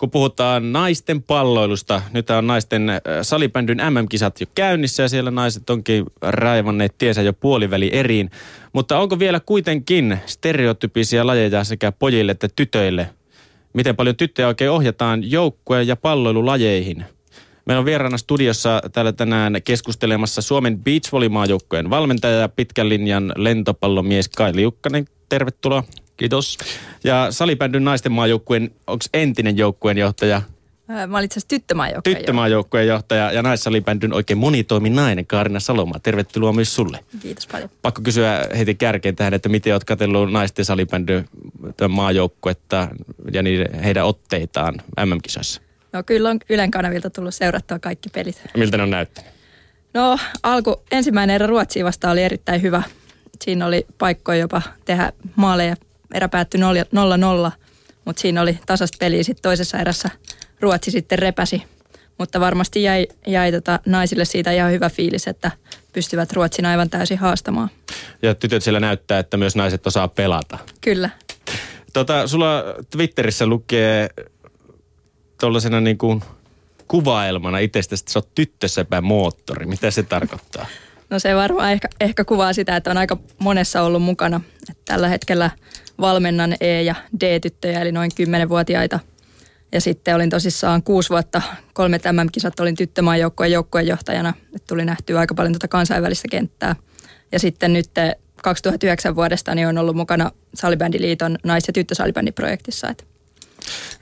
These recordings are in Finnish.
kun puhutaan naisten palloilusta. Nyt on naisten salibändyn MM-kisat jo käynnissä ja siellä naiset onkin raivanneet tiensä jo puoliväli eriin. Mutta onko vielä kuitenkin stereotypisia lajeja sekä pojille että tytöille? Miten paljon tyttöjä oikein ohjataan joukkue- ja palloilulajeihin? Meillä on vieraana studiossa täällä tänään keskustelemassa Suomen beachvolleymaajoukkueen valmentaja ja pitkän linjan lentopallomies Kai Liukkanen. Tervetuloa. Kiitos. Ja salibändyn naisten maajoukkueen, onko entinen joukkueen johtaja? Mä olin itse asiassa tyttömaajoukkueen Tyttömaajoukkueen johtaja ja naissalibändyn oikein monitoimi nainen Kaarina Saloma. Tervetuloa myös sulle. Kiitos paljon. Pakko kysyä heti kärkeen tähän, että miten olet katsellut naisten salibändyn maajoukkuetta ja niiden, heidän otteitaan MM-kisoissa? No kyllä on Ylen kanavilta tullut seurattua kaikki pelit. Miltä ne on näyttänyt? No alku, ensimmäinen erä Ruotsia vastaan oli erittäin hyvä. Siinä oli paikkoja jopa tehdä maaleja. Erä päättyi 0-0, mutta siinä oli tasasta peliä. Sitten toisessa erässä Ruotsi sitten repäsi. Mutta varmasti jäi, jäi tota naisille siitä ihan hyvä fiilis, että pystyvät Ruotsin aivan täysin haastamaan. Ja tytöt siellä näyttää, että myös naiset osaa pelata. Kyllä. Tota, sulla Twitterissä lukee tuollaisena niin kuin kuvailmana itsestä, että sä oot tyttösepä moottori. Mitä se tarkoittaa? No se varmaan ehkä, ehkä kuvaa sitä, että on aika monessa ollut mukana. Tällä hetkellä valmennan E- ja D-tyttöjä, eli noin 10-vuotiaita. Ja sitten olin tosissaan kuusi vuotta, kolme MM-kisat olin tyttömaajoukkueen joukkueenjohtajana. Että tuli nähtyä aika paljon tuota kansainvälistä kenttää. Ja sitten nyt 2009 vuodesta niin on ollut mukana Salibändiliiton nais- ja tyttösalibändiprojektissa. Että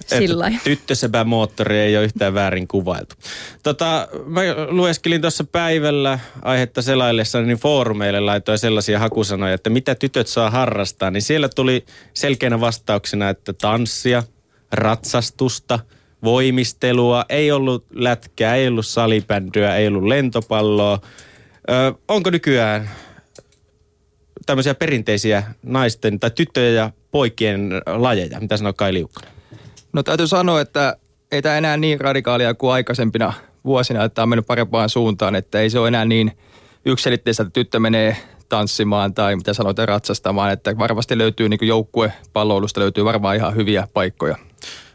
sillä Tyttösepä moottori ei ole yhtään väärin kuvailtu. Tota, mä lueskelin tuossa päivällä aihetta selaillessa, niin foorumeille laitoin sellaisia hakusanoja, että mitä tytöt saa harrastaa. Niin siellä tuli selkeänä vastauksena, että tanssia, ratsastusta, voimistelua, ei ollut lätkää, ei ollut salibändyä, ei ollut lentopalloa. Ö, onko nykyään tämmöisiä perinteisiä naisten tai tyttöjen ja poikien lajeja? Mitä sanoo Kai Liukkonen? No täytyy sanoa, että ei tämä enää niin radikaalia kuin aikaisempina vuosina, että on mennyt parempaan suuntaan, että ei se ole enää niin yksilitteistä, että tyttö menee tanssimaan tai mitä sanoit, ratsastamaan, että varmasti löytyy niin joukkue palloilusta löytyy varmaan ihan hyviä paikkoja.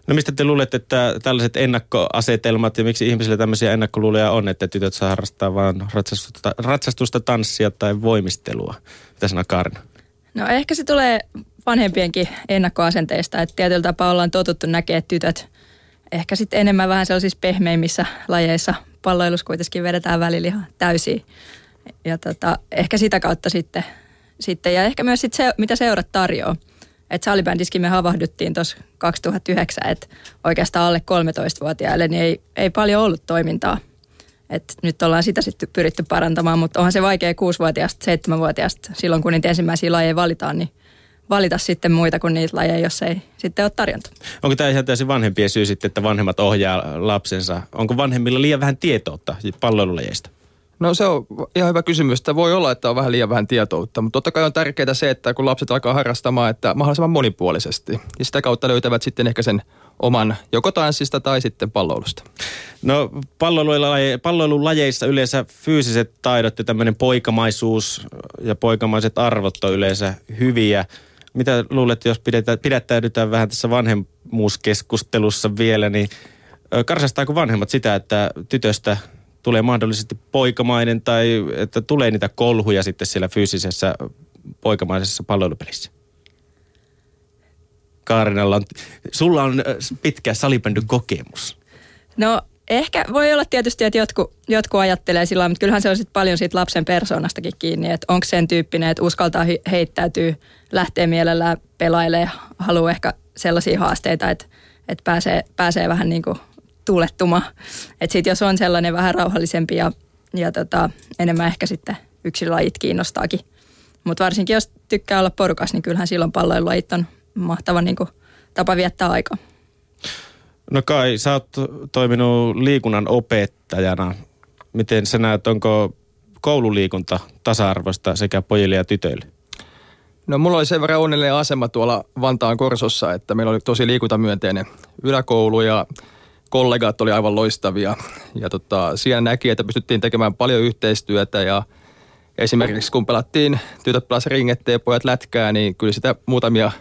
No mistä te luulette, että tällaiset ennakkoasetelmat ja miksi ihmisille tämmöisiä ennakkoluuloja on, että tytöt saa harrastaa vain ratsastusta, ratsastusta, tanssia tai voimistelua? Mitä sanoo Karna? No ehkä se tulee vanhempienkin ennakkoasenteista, että tietyllä tapaa ollaan totuttu näkemään tytöt ehkä sitten enemmän vähän sellaisissa pehmeimmissä lajeissa. Palloilussa kuitenkin vedetään välillä ihan täysin. Ja tota, ehkä sitä kautta sitten, sitten ja ehkä myös sit se, mitä seurat tarjoaa. Että salibändiskin me havahduttiin tuossa 2009, että oikeastaan alle 13-vuotiaille niin ei, ei paljon ollut toimintaa. Et nyt ollaan sitä sitten pyritty parantamaan, mutta onhan se vaikea 6-vuotiaasta, 7-vuotiaasta silloin, kun niitä ensimmäisiä lajeja valitaan, niin valita sitten muita kuin niitä lajeja, jos ei sitten ole tarjonta. Onko tämä ihan täysin vanhempien syy sitten, että vanhemmat ohjaa lapsensa? Onko vanhemmilla liian vähän tietoutta palvelulajeista? No se on ihan hyvä kysymys. Että voi olla, että on vähän liian vähän tietoutta, mutta totta kai on tärkeää se, että kun lapset alkaa harrastamaan, että mahdollisimman monipuolisesti. Ja sitä kautta löytävät sitten ehkä sen oman joko tanssista tai sitten palloilusta. No palloilulajeissa yleensä fyysiset taidot ja tämmöinen poikamaisuus ja poikamaiset arvot on yleensä hyviä. Mitä luulet, jos pidättäydytään vähän tässä vanhemmuuskeskustelussa vielä, niin karsastaako vanhemmat sitä, että tytöstä tulee mahdollisesti poikamainen tai että tulee niitä kolhuja sitten siellä fyysisessä poikamaisessa palvelupelissä? Kaarinalla on, sulla on pitkä salibändyn kokemus. No ehkä voi olla tietysti, että jotkut, jotkut ajattelee sillä mutta kyllähän se on sitten paljon siitä lapsen persoonastakin kiinni, että onko sen tyyppinen, että uskaltaa heittäytyy, lähtee mielellään pelailemaan, haluaa ehkä sellaisia haasteita, että, että pääsee, pääsee vähän niin kuin tuulettuma. Että sitten jos on sellainen vähän rauhallisempi ja, ja tota, enemmän ehkä sitten yksilölajit kiinnostaakin. Mutta varsinkin jos tykkää olla porukas, niin kyllähän silloin palloilulajit on mahtava niin kuin, tapa viettää aikaa. No Kai, sä oot toiminut liikunnan opettajana. Miten sä näet, onko koululiikunta tasa-arvoista sekä pojille ja tytöille? No mulla oli sen verran onnellinen asema tuolla Vantaan Korsossa, että meillä oli tosi liikuntamyönteinen yläkoulu ja kollegat oli aivan loistavia. Ja tota, siellä näki, että pystyttiin tekemään paljon yhteistyötä ja esimerkiksi kun pelattiin tytöt pelas ringettä ja pojat lätkää, niin kyllä sitä muutamia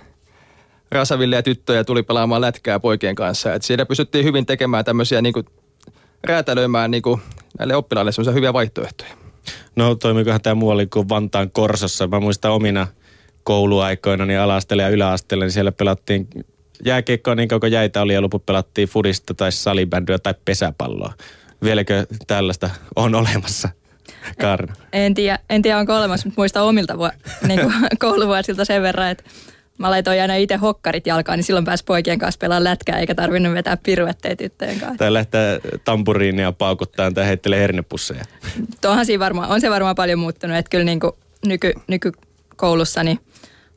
Rasaville ja tyttöjä tuli pelaamaan lätkää poikien kanssa. Et siinä pystyttiin hyvin tekemään tämmöisiä niin kuin, räätälöimään niin kuin, näille oppilaille semmoisia hyviä vaihtoehtoja. No toimikohan tämä muualle kuin Vantaan Korsossa. Mä muistan omina kouluaikoina niin ala-asteella ja yläasteella, niin siellä pelattiin jääkiekkoa niin kauan jäitä oli ja loput pelattiin fudista tai salibändyä tai pesäpalloa. Vieläkö tällaista on olemassa? Karna. En tiedä, en tiedä onko olemassa, mutta muistan omilta vu- niin kuin kouluvuosilta sen verran, että mä laitoin aina itse hokkarit jalkaan, niin silloin pääsi poikien kanssa pelaamaan lätkää, eikä tarvinnut vetää piruetteja tyttöjen kanssa. Tai lähtee tampuriinia paukuttaa tai heittelee hernepusseja. Tuohan siinä varmaan, on se varmaan paljon muuttunut, että kyllä niin kuin nyky, nykykoulussa niin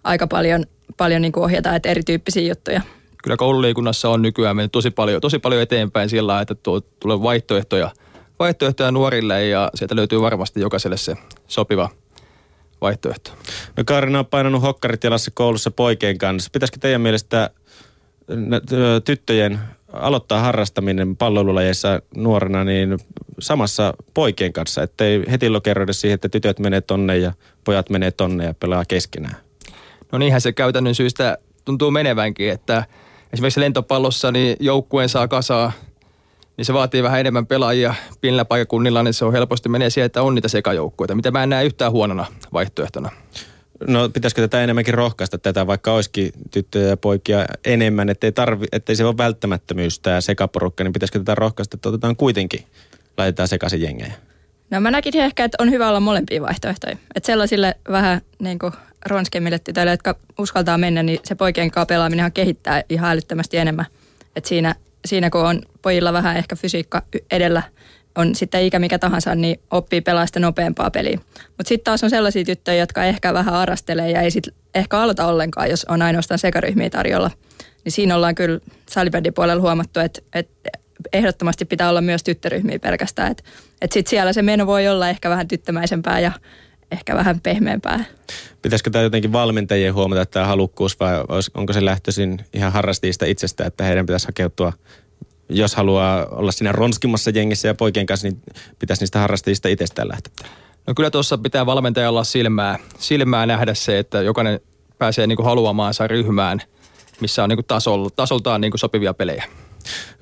aika paljon, paljon niin kuin ohjataan että erityyppisiä juttuja. Kyllä koululiikunnassa on nykyään mennyt tosi paljon, tosi paljon eteenpäin sillä että tuo, tulee vaihtoehtoja, vaihtoehtoja nuorille ja sieltä löytyy varmasti jokaiselle se sopiva vaihtoehto. No Kaarina on painanut hokkarit jalassa koulussa poikien kanssa. Pitäisikö teidän mielestä tyttöjen aloittaa harrastaminen palloilulajeissa nuorena niin samassa poikien kanssa, ettei heti lokeroida siihen, että tytöt menee tonne ja pojat menee tonne ja pelaa keskenään? No niinhän se käytännön syystä tuntuu menevänkin, että esimerkiksi lentopallossa niin joukkueen saa kasaa, niin se vaatii vähän enemmän pelaajia pienillä paikakunnilla, niin se on helposti menee siihen, että on niitä sekajoukkueita, mitä mä en näe yhtään huonona vaihtoehtona. No pitäisikö tätä enemmänkin rohkaista tätä, vaikka olisikin tyttöjä ja poikia enemmän, ettei, tarvi, ettei se ole välttämättömyys tämä sekaporukka, niin pitäisikö tätä rohkaista, että otetaan kuitenkin, laitetaan sekaisin jengejä? No mä näkisin ehkä, että on hyvä olla molempia vaihtoehtoja. Että sellaisille vähän niin kuin ronskemmille tytöille, jotka uskaltaa mennä, niin se poikien kanssa pelaaminen kehittää ihan älyttömästi enemmän. Että siinä, siinä kun on pojilla vähän ehkä fysiikka edellä, on sitten ikä mikä tahansa, niin oppii pelaa sitä nopeampaa peliä. Mutta sitten taas on sellaisia tyttöjä, jotka ehkä vähän arastelee ja ei sitten ehkä aloita ollenkaan, jos on ainoastaan sekaryhmiä tarjolla. Niin siinä ollaan kyllä salibändin puolella huomattu, että, että ehdottomasti pitää olla myös tyttöryhmiä pelkästään. Että, että sitten siellä se meno voi olla ehkä vähän tyttömäisempää ja ehkä vähän pehmeämpää. Pitäisikö tämä jotenkin valmentajien huomata tämä halukkuus vai onko se lähtöisin ihan harrastajista itsestä, että heidän pitäisi hakeutua, jos haluaa olla siinä ronskimmassa jengissä ja poikien kanssa, niin pitäisi niistä harrastajista itsestään lähteä? No kyllä tuossa pitää valmentajalla silmää, silmää nähdä se, että jokainen pääsee niin kuin haluamaansa ryhmään, missä on niin kuin tasol, tasoltaan niin kuin sopivia pelejä.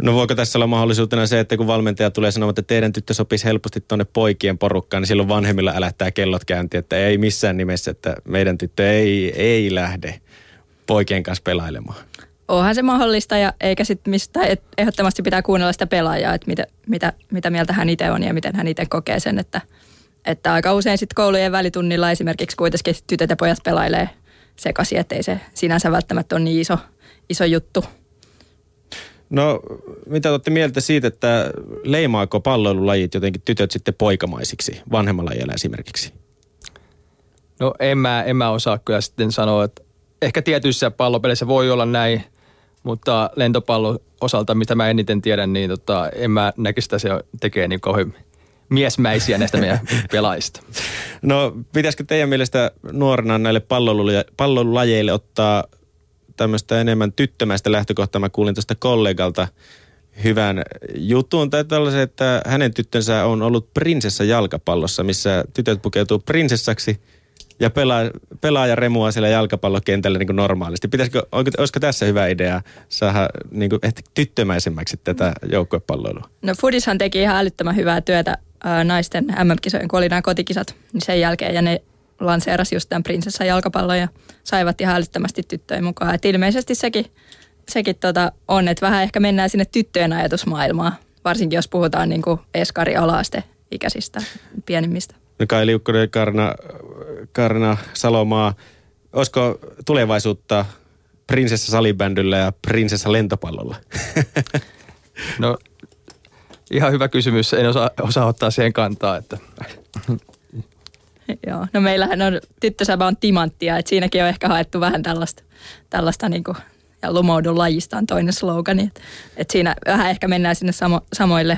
No voiko tässä olla mahdollisuutena se, että kun valmentaja tulee sanomaan, että teidän tyttö sopisi helposti tuonne poikien porukkaan, niin silloin vanhemmilla älättää kellot käyntiin, että ei missään nimessä, että meidän tyttö ei, ei lähde poikien kanssa pelailemaan. Onhan se mahdollista ja eikä sit mistä, et ehdottomasti pitää kuunnella sitä pelaajaa, että mitä, mitä, mitä mieltä hän itse on ja miten hän itse kokee sen, että, että aika usein sitten koulujen välitunnilla esimerkiksi kuitenkin tytöt ja pojat pelailee sekaisin, että ei se sinänsä välttämättä ole niin iso, iso juttu. No, mitä olette mieltä siitä, että leimaako palloilulajit jotenkin tytöt sitten poikamaisiksi, vanhemmalla iällä esimerkiksi? No en mä, en mä osaa kyllä sitten sanoa, että ehkä tietyissä pallopeleissä voi olla näin, mutta lentopallon osalta, mitä mä eniten tiedän, niin tota, en mä näkisi, että se tekee niin kauhean miesmäisiä näistä meidän pelaajista. No pitäisikö teidän mielestä nuorena näille pallolulajeille ottaa tämmöistä enemmän tyttömäistä lähtökohtaa. Mä kuulin tuosta kollegalta hyvän jutun tai tällaisen, että hänen tyttönsä on ollut prinsessa jalkapallossa, missä tytöt pukeutuu prinsessaksi ja pelaa, pelaa ja remua siellä jalkapallokentällä niin kuin normaalisti. Pitäisikö, olisiko tässä hyvä idea saada niin kuin, ehkä tyttömäisemmäksi tätä joukkuepalloilua? No Foodishan teki ihan älyttömän hyvää työtä naisten MM-kisojen, kun oli nämä kotikisat, niin sen jälkeen ja ne lanseerasi just tämän prinsessa jalkapallon ja saivat ihan älyttömästi tyttöjä mukaan. Et ilmeisesti sekin, sekin tota on, että vähän ehkä mennään sinne tyttöjen ajatusmaailmaan, varsinkin jos puhutaan niin kuin eskari alaaste ikäisistä, pienimmistä. No Kai Liukkonen Karna, Karna Salomaa, olisiko tulevaisuutta prinsessa salibändyllä ja prinsessa lentopallolla? No ihan hyvä kysymys. En osaa, osaa ottaa siihen kantaa. Että Joo, no meillähän on, tyttösävä on timanttia, että siinäkin on ehkä haettu vähän tällaista, tällaista niin kuin, ja lumoudun lajista on toinen slogani, että, että siinä vähän ehkä mennään sinne samo, samoille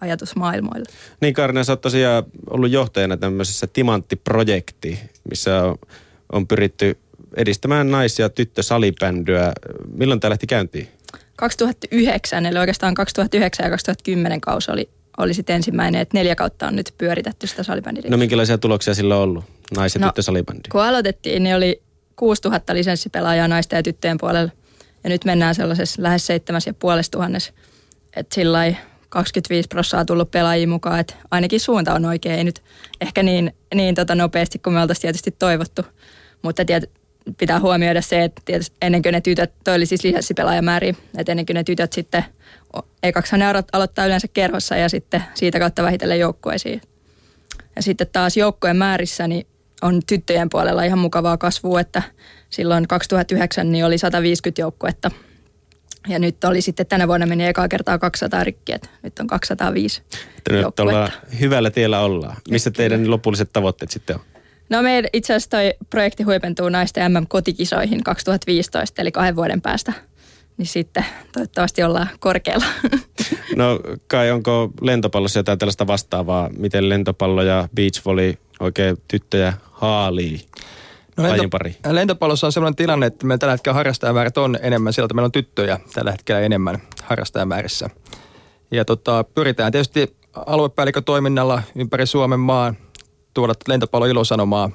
ajatusmaailmoille. Niin Karne, sä oot tosiaan ollut johtajana tämmöisessä timanttiprojekti, missä on, on pyritty edistämään naisia ja tyttösalibändyä. Milloin tämä lähti käyntiin? 2009, eli oikeastaan 2009 ja 2010 kausi oli oli sitten ensimmäinen, että neljä kautta on nyt pyöritetty sitä salibändiä. No minkälaisia tuloksia sillä on ollut, nais- ja no, tyttösalibändi? Kun aloitettiin, niin oli 6000 lisenssipelaajaa naisten ja tyttöjen puolella. Ja nyt mennään sellaisessa lähes seitsemäs ja puolesta tuhannes. Että sillä 25 prosenttia tullut pelaajia mukaan, että ainakin suunta on oikein. Ei nyt ehkä niin, niin tota nopeasti kuin me oltaisiin tietysti toivottu. Mutta tiet, pitää huomioida se, että tietysti ennen kuin ne tytöt, toi oli siis lisenssipelaajamääriä, että ennen kuin ne tytöt sitten, ekaksi ne aloittaa yleensä kerhossa ja sitten siitä kautta vähitellen joukkueisiin. Ja sitten taas joukkojen määrissä niin on tyttöjen puolella ihan mukavaa kasvua, että silloin 2009 niin oli 150 joukkuetta. Ja nyt oli sitten tänä vuonna meni ekaa kertaa 200 rikki, että nyt on 205 Nyt ollaan hyvällä tiellä ollaan. Missä teidän lopulliset tavoitteet sitten on? No meidän itse asiassa toi projekti huipentuu naisten MM-kotikisoihin 2015, eli kahden vuoden päästä. Niin sitten toivottavasti ollaan korkealla. No kai onko lentopallossa jotain tällaista vastaavaa? Miten lentopallo ja beachvolley oikein tyttöjä haalii? No lento, lentopallossa on sellainen tilanne, että meillä tällä hetkellä harrastajamäärät on enemmän sieltä. Meillä on tyttöjä tällä hetkellä enemmän harrastajamäärissä. Ja tota, pyritään tietysti aluepäällikötoiminnalla ympäri Suomen maan tuoda lentopallo ilosanomaa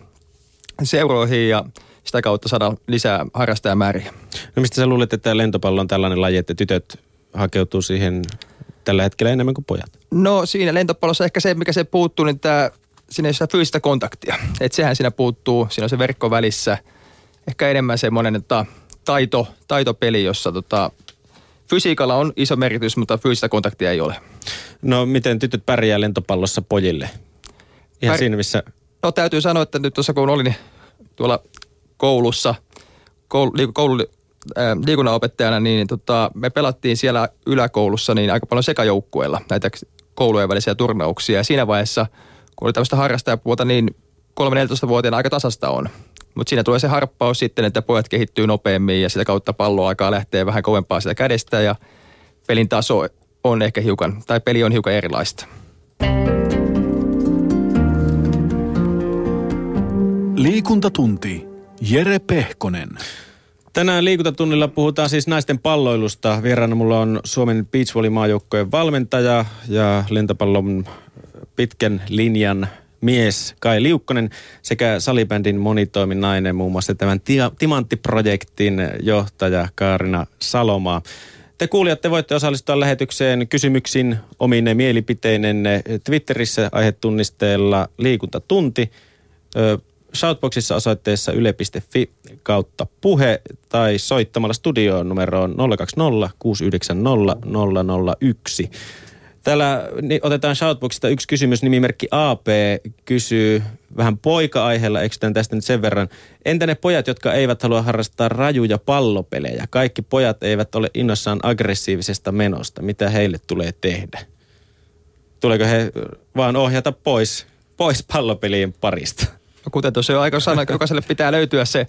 seuroihin ja sitä kautta saada lisää harrastajamääriä. No mistä sä luulet, että lentopallo on tällainen laji, että tytöt hakeutuu siihen tällä hetkellä enemmän kuin pojat? No siinä lentopallossa ehkä se, mikä se puuttuu, niin tämä, siinä ei sitä fyysistä kontaktia. Että sehän siinä puuttuu, siinä on se verkko välissä. Ehkä enemmän semmoinen että taito, taitopeli, jossa tota, fysiikalla on iso merkitys, mutta fyysistä kontaktia ei ole. No miten tytöt pärjää lentopallossa pojille? Ihan Pär... siinä, missä... No täytyy sanoa, että nyt tuossa kun olin tuolla koulussa, koulu, koulu, äh, liikunnanopettajana, niin, niin tota, me pelattiin siellä yläkoulussa niin aika paljon sekajoukkueilla näitä koulujen välisiä turnauksia. Ja siinä vaiheessa, kun oli tämmöistä harrastajapuolta, niin 3-14-vuotiaana aika tasasta on. Mutta siinä tulee se harppaus sitten, että pojat kehittyy nopeammin ja sitä kautta pallo aikaa lähtee vähän kovempaa sitä kädestä ja pelin taso on ehkä hiukan, tai peli on hiukan erilaista. Liikuntatunti. Jere Pehkonen. Tänään liikuntatunnilla puhutaan siis naisten palloilusta. Vieraana mulla on Suomen beachvolley-maajoukkojen valmentaja ja lentopallon pitkän linjan mies Kai Liukkonen sekä salibändin monitoiminainen, muun muassa tämän Timantti-projektin johtaja Kaarina Salomaa. Te kuulijat, te voitte osallistua lähetykseen kysymyksin omine mielipiteinen Twitterissä aihetunnisteella liikuntatunti. Shoutboxissa osoitteessa yle.fi kautta puhe tai soittamalla studioon numeroon 020 690 001. Täällä otetaan Shoutboxista yksi kysymys. Nimimerkki AP kysyy vähän poika-aiheella, eikö tästä nyt sen verran. Entä ne pojat, jotka eivät halua harrastaa rajuja pallopelejä? Kaikki pojat eivät ole innossaan aggressiivisesta menosta. Mitä heille tulee tehdä? Tuleeko he vaan ohjata pois, pois pallopelien parista? No kuten tuossa jo aika sana, jokaiselle pitää löytyä se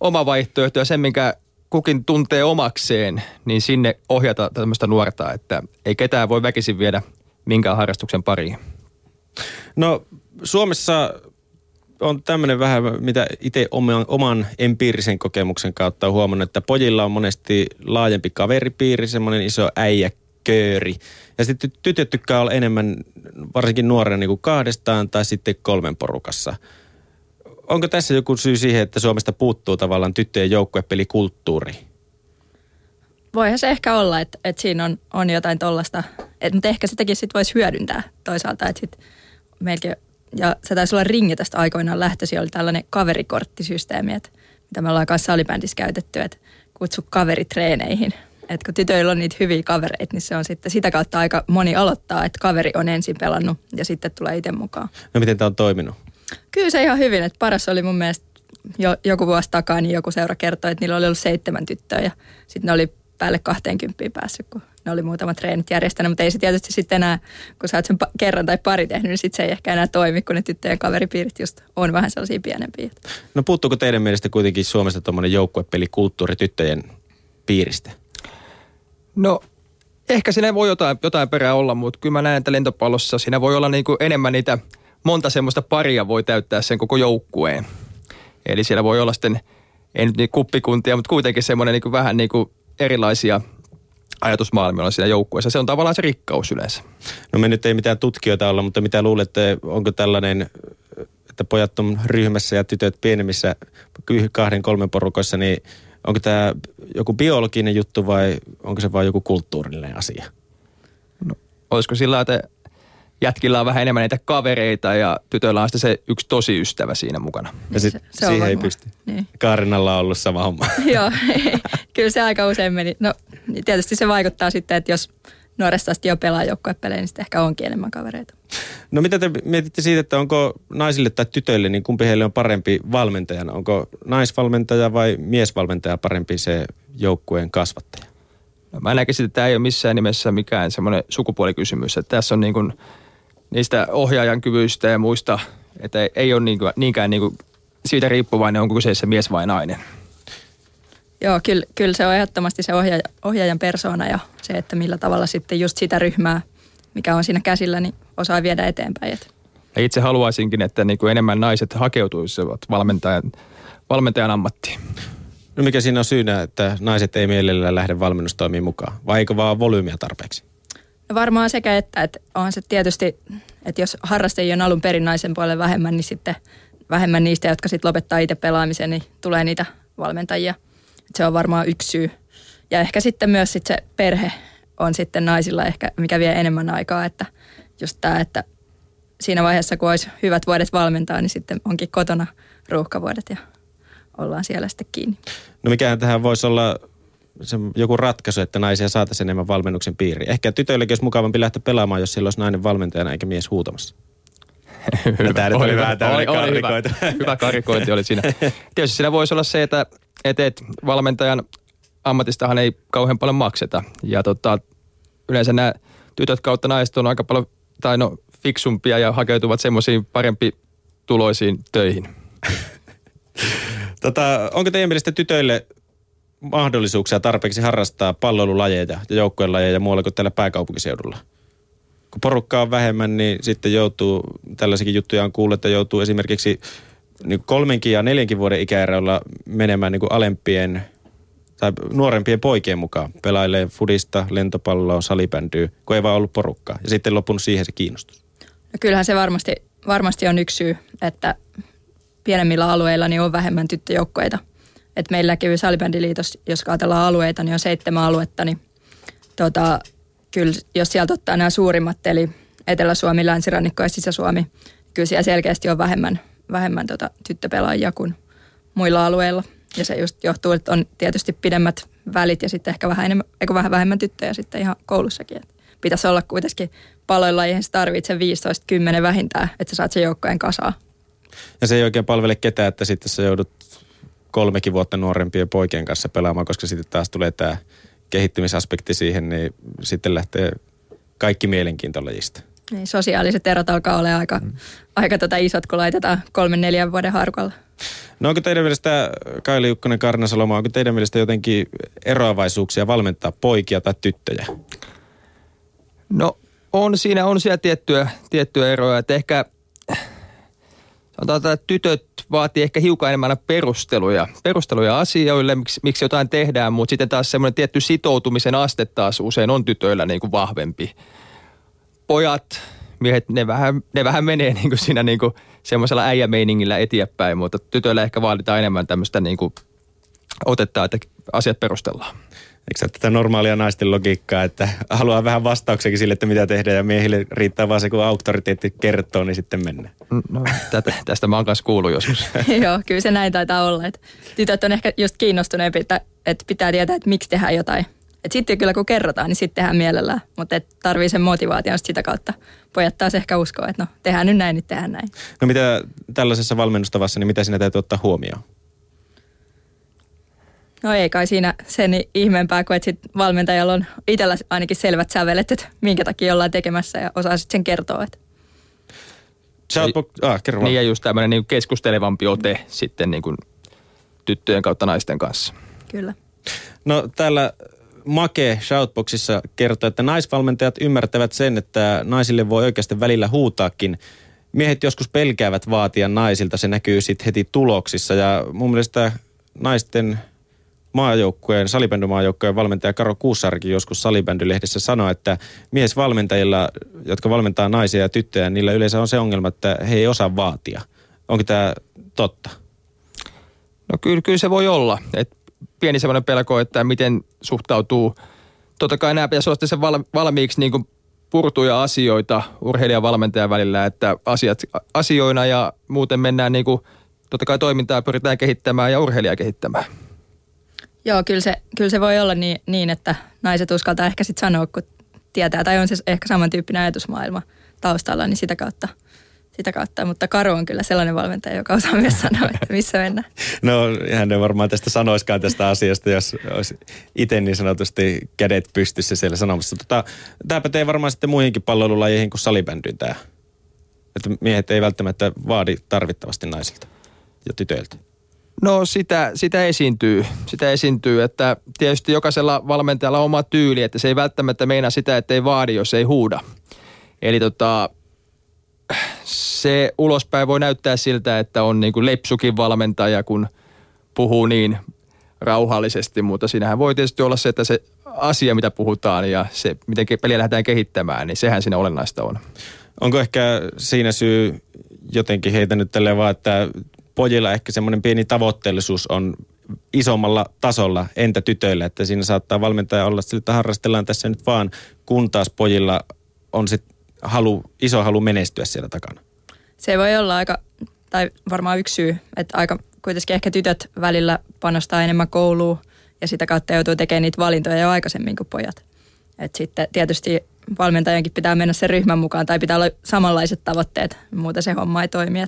oma vaihtoehto ja sen, minkä kukin tuntee omakseen, niin sinne ohjata tämmöistä nuorta, että ei ketään voi väkisin viedä minkään harrastuksen pariin. No Suomessa on tämmöinen vähän, mitä itse oman, oman empiirisen kokemuksen kautta on huomannut, että pojilla on monesti laajempi kaveripiiri, semmoinen iso äijäkööri. Ja sitten tytöt tykkää olla enemmän, varsinkin nuorena niin kuin kahdestaan tai sitten kolmen porukassa onko tässä joku syy siihen, että Suomesta puuttuu tavallaan tyttöjen joukkuepelikulttuuri? Voihan se ehkä olla, että, että siinä on, on jotain tollasta, että, mutta ehkä sitäkin sitten voisi hyödyntää toisaalta, että sit meilläkin, ja se taisi olla ringi tästä aikoinaan lähtösi, oli tällainen kaverikorttisysteemi, että mitä me ollaan kanssa salibändissä käytetty, että kutsu kaveritreeneihin. Että kun tytöillä on niitä hyviä kavereita, niin se on sitten sitä kautta aika moni aloittaa, että kaveri on ensin pelannut ja sitten tulee itse mukaan. No miten tämä on toiminut? Kyllä se ihan hyvin, että paras oli mun mielestä jo, joku vuosi takaa, niin joku seura kertoi, että niillä oli ollut seitsemän tyttöä ja sitten ne oli päälle 20 päässyt, kun ne oli muutamat treenit järjestänyt, mutta ei se tietysti sitten enää, kun sä oot sen kerran tai pari tehnyt, niin sitten se ei ehkä enää toimi, kun ne tyttöjen kaveripiirit just on vähän sellaisia pienempiä. No puuttuuko teidän mielestä kuitenkin Suomesta tuommoinen joukkuepelikulttuuri tyttöjen piiristä? No ehkä siinä voi jotain, jotain perää olla, mutta kyllä mä näen, että lentopallossa siinä voi olla niin kuin enemmän niitä – monta semmoista paria voi täyttää sen koko joukkueen. Eli siellä voi olla sitten, ei nyt niin kuppikuntia, mutta kuitenkin semmoinen niin vähän niin kuin erilaisia ajatusmaailmia siinä joukkueessa. Se on tavallaan se rikkaus yleensä. No me nyt ei mitään tutkijoita olla, mutta mitä luulette, onko tällainen että pojat on ryhmässä ja tytöt pienemmissä kahden kolmen porukoissa, niin onko tämä joku biologinen juttu vai onko se vain joku kulttuurinen asia? No, olisiko sillä että jätkillä on vähän enemmän näitä kavereita ja tytöillä on se yksi tosi ystävä siinä mukana. Ja sit, se, se siihen ei pysty. Niin. Kaarinalla on ollut sama homma. Joo, kyllä se aika usein meni. No tietysti se vaikuttaa sitten, että jos nuoresta asti jo pelaa joukkuepelejä, niin sitten ehkä onkin enemmän kavereita. No mitä te mietitte siitä, että onko naisille tai tytöille, niin kumpi heille on parempi valmentajana? Onko naisvalmentaja vai miesvalmentaja parempi se joukkueen kasvattaja? No, mä näkisin, että tämä ei ole missään nimessä mikään semmoinen sukupuolikysymys. Että tässä on niin kuin niistä ohjaajan kyvyistä ja muista, että ei ole niin kuin, niinkään niin kuin siitä riippuvainen, onko kyseessä mies vai nainen. Joo, kyllä, kyllä se on ehdottomasti se ohjaaja, ohjaajan persona ja se, että millä tavalla sitten just sitä ryhmää, mikä on siinä käsillä, niin osaa viedä eteenpäin. Ja itse haluaisinkin, että niin kuin enemmän naiset hakeutuisivat valmentajan, valmentajan ammattiin. No mikä siinä on syynä, että naiset ei mielellään lähde valmennustoimiin mukaan? Vai eikö vaan volyymiä tarpeeksi? Varmaan sekä että, että onhan se tietysti, että jos harrastajia on alun perin naisen puolelle vähemmän, niin sitten vähemmän niistä, jotka sitten lopettaa itse pelaamisen, niin tulee niitä valmentajia. Et se on varmaan yksi syy. Ja ehkä sitten myös sit se perhe on sitten naisilla ehkä, mikä vie enemmän aikaa, että just tämä, että siinä vaiheessa, kun olisi hyvät vuodet valmentaa, niin sitten onkin kotona ruuhkavuodet ja ollaan siellä sitten kiinni. No mikähän tähän voisi olla se joku ratkaisu, että naisia saataisiin enemmän valmennuksen piiriin. Ehkä tytöillekin olisi mukavampi lähteä pelaamaan, jos siellä olisi nainen valmentajana eikä mies huutamassa. hyvä, tämä oli, vähän oli, oli hyvä, hyvä karikointi oli siinä. Tietysti siinä voisi olla se, että, että, että valmentajan ammatistahan ei kauhean paljon makseta. Ja tota, yleensä nämä tytöt kautta naiset on aika paljon, tai no fiksumpia ja hakeutuvat semmoisiin parempi tuloisiin töihin. tota, onko teidän mielestä tytöille mahdollisuuksia tarpeeksi harrastaa palloilulajeja ja joukkueen lajeja muualla kuin tällä pääkaupunkiseudulla? Kun porukkaa on vähemmän, niin sitten joutuu, tällaisikin juttuja on kuullut, että joutuu esimerkiksi niin kolmenkin ja neljänkin vuoden ikäeroilla menemään niin kuin alempien tai nuorempien poikien mukaan pelailee fudista, lentopalloa, salibändyä, kun ei vaan ollut porukkaa. Ja sitten lopunut siihen se kiinnostus. No kyllähän se varmasti, varmasti on yksi syy, että pienemmillä alueilla niin on vähemmän tyttöjoukkoita. Et meillä kävi salibändiliitos, jos ajatellaan alueita, niin on seitsemän aluetta, niin tota, kyllä jos sieltä ottaa nämä suurimmat, eli Etelä-Suomi, Länsirannikko ja Sisä-Suomi, kyllä siellä selkeästi on vähemmän, vähemmän tota tyttöpelaajia kuin muilla alueilla. Ja se just johtuu, että on tietysti pidemmät välit ja sitten ehkä vähän, enemmän, eikö vähän vähemmän tyttöjä sitten ihan koulussakin. Et pitäisi olla kuitenkin paloilla, eihän se tarvitse 15-10 vähintään, että sä saat sen joukkojen kasaa. Ja se ei oikein palvele ketään, että sitten sä joudut kolmekin vuotta nuorempien poikien kanssa pelaamaan, koska sitten taas tulee tämä kehittymisaspekti siihen, niin sitten lähtee kaikki mielenkiinto lajista. Niin, sosiaaliset erot alkaa olla aika, mm. aika tota isot, kun laitetaan kolmen neljän vuoden harkalla. No onko teidän mielestä, Kaili Jukkonen Karnasaloma, onko teidän mielestä jotenkin eroavaisuuksia valmentaa poikia tai tyttöjä? No on siinä, on siellä tiettyä, tiettyä eroja, että ehkä sanotaan, että tytöt vaatii ehkä hiukan enemmän perusteluja, perusteluja asioille, miksi, miksi jotain tehdään, mutta sitten taas semmoinen tietty sitoutumisen aste taas usein on tytöillä niin kuin vahvempi. Pojat, miehet, ne vähän, ne vähän menee niin kuin siinä niin kuin semmoisella äijämeiningillä eteenpäin, mutta tytöillä ehkä vaaditaan enemmän tämmöistä niin kuin otetta, että asiat perustellaan. Eikö se tätä normaalia naisten logiikkaa, että haluaa vähän vastauksekin sille, että mitä tehdään ja miehille riittää vaan se, kun auktoriteetti kertoo, niin sitten mennään. No, tätä, tästä mä oon kanssa kuullut joskus. Joo, kyllä se näin taitaa olla. Että tytöt on ehkä just kiinnostuneempi, että, että pitää tietää, että miksi tehdään jotain. Että sitten kyllä kun kerrotaan, niin sitten tehdään mielellään. Mutta et tarvii sen motivaation sitä kautta. Pojat taas ehkä uskoo, että no tehdään nyt näin, niin tehdään näin. No mitä tällaisessa valmennustavassa, niin mitä sinä täytyy ottaa huomioon? No ei kai siinä sen ihmeempää, kuin että sit valmentajalla on itsellä ainakin selvät sävelet, että minkä takia ollaan tekemässä ja osaa sitten sen kertoa. Että. Shoutbox, ah, kerro Niin ja just tämmöinen niin keskustelevampi ote sitten niin kuin tyttöjen kautta naisten kanssa. Kyllä. No täällä Make Shoutboxissa kertoo, että naisvalmentajat ymmärtävät sen, että naisille voi oikeasti välillä huutaakin. Miehet joskus pelkäävät vaatia naisilta, se näkyy sitten heti tuloksissa ja mun mielestä naisten maajoukkueen, salibändymaajoukkueen valmentaja Karo Kuussarki joskus salibändylehdessä sanoi, että miesvalmentajilla, jotka valmentaa naisia ja tyttöjä, niillä yleensä on se ongelma, että he ei osaa vaatia. Onko tämä totta? No kyllä, kyllä se voi olla. Et pieni semmoinen pelko, että miten suhtautuu. Totta kai nämä pitäisi olla sen val, valmiiksi niin kuin purtuja asioita urheilijan valmentajan välillä, että asiat asioina ja muuten mennään niin kuin, totta kai toimintaa pyritään kehittämään ja urheilijaa kehittämään. Joo, kyllä se, kyllä se voi olla niin, niin että naiset uskaltaa ehkä sitten sanoa, kun tietää, tai on se ehkä samantyyppinen ajatusmaailma taustalla, niin sitä kautta, sitä kautta. Mutta Karu on kyllä sellainen valmentaja, joka osaa myös sanoa, että missä mennään. No hän ei varmaan tästä sanoiskaan tästä asiasta, jos olisi itse niin sanotusti kädet pystyssä siellä sanomassa. Tota, tämä pätee varmaan sitten muihinkin palvelulajeihin kuin salibändyin tämä. Että miehet ei välttämättä vaadi tarvittavasti naisilta ja tytöiltä. No sitä, sitä esiintyy. Sitä esiintyy, että tietysti jokaisella valmentajalla on oma tyyli, että se ei välttämättä meinaa sitä, että ei vaadi, jos ei huuda. Eli tota, se ulospäin voi näyttää siltä, että on niin kuin lepsukin valmentaja, kun puhuu niin rauhallisesti, mutta siinähän voi tietysti olla se, että se asia, mitä puhutaan ja se, miten peliä lähdetään kehittämään, niin sehän siinä olennaista on. Onko ehkä siinä syy jotenkin heitä nyt tälle vaan, että pojilla ehkä semmoinen pieni tavoitteellisuus on isommalla tasolla entä tytöillä, että siinä saattaa valmentaja olla sillä, että harrastellaan tässä nyt vaan, kun taas pojilla on se halu, iso halu menestyä siellä takana. Se voi olla aika, tai varmaan yksi syy, että aika kuitenkin ehkä tytöt välillä panostaa enemmän kouluun ja sitä kautta joutuu tekemään niitä valintoja jo aikaisemmin kuin pojat. Et sitten tietysti valmentajankin pitää mennä sen ryhmän mukaan tai pitää olla samanlaiset tavoitteet, muuten se homma ei toimi.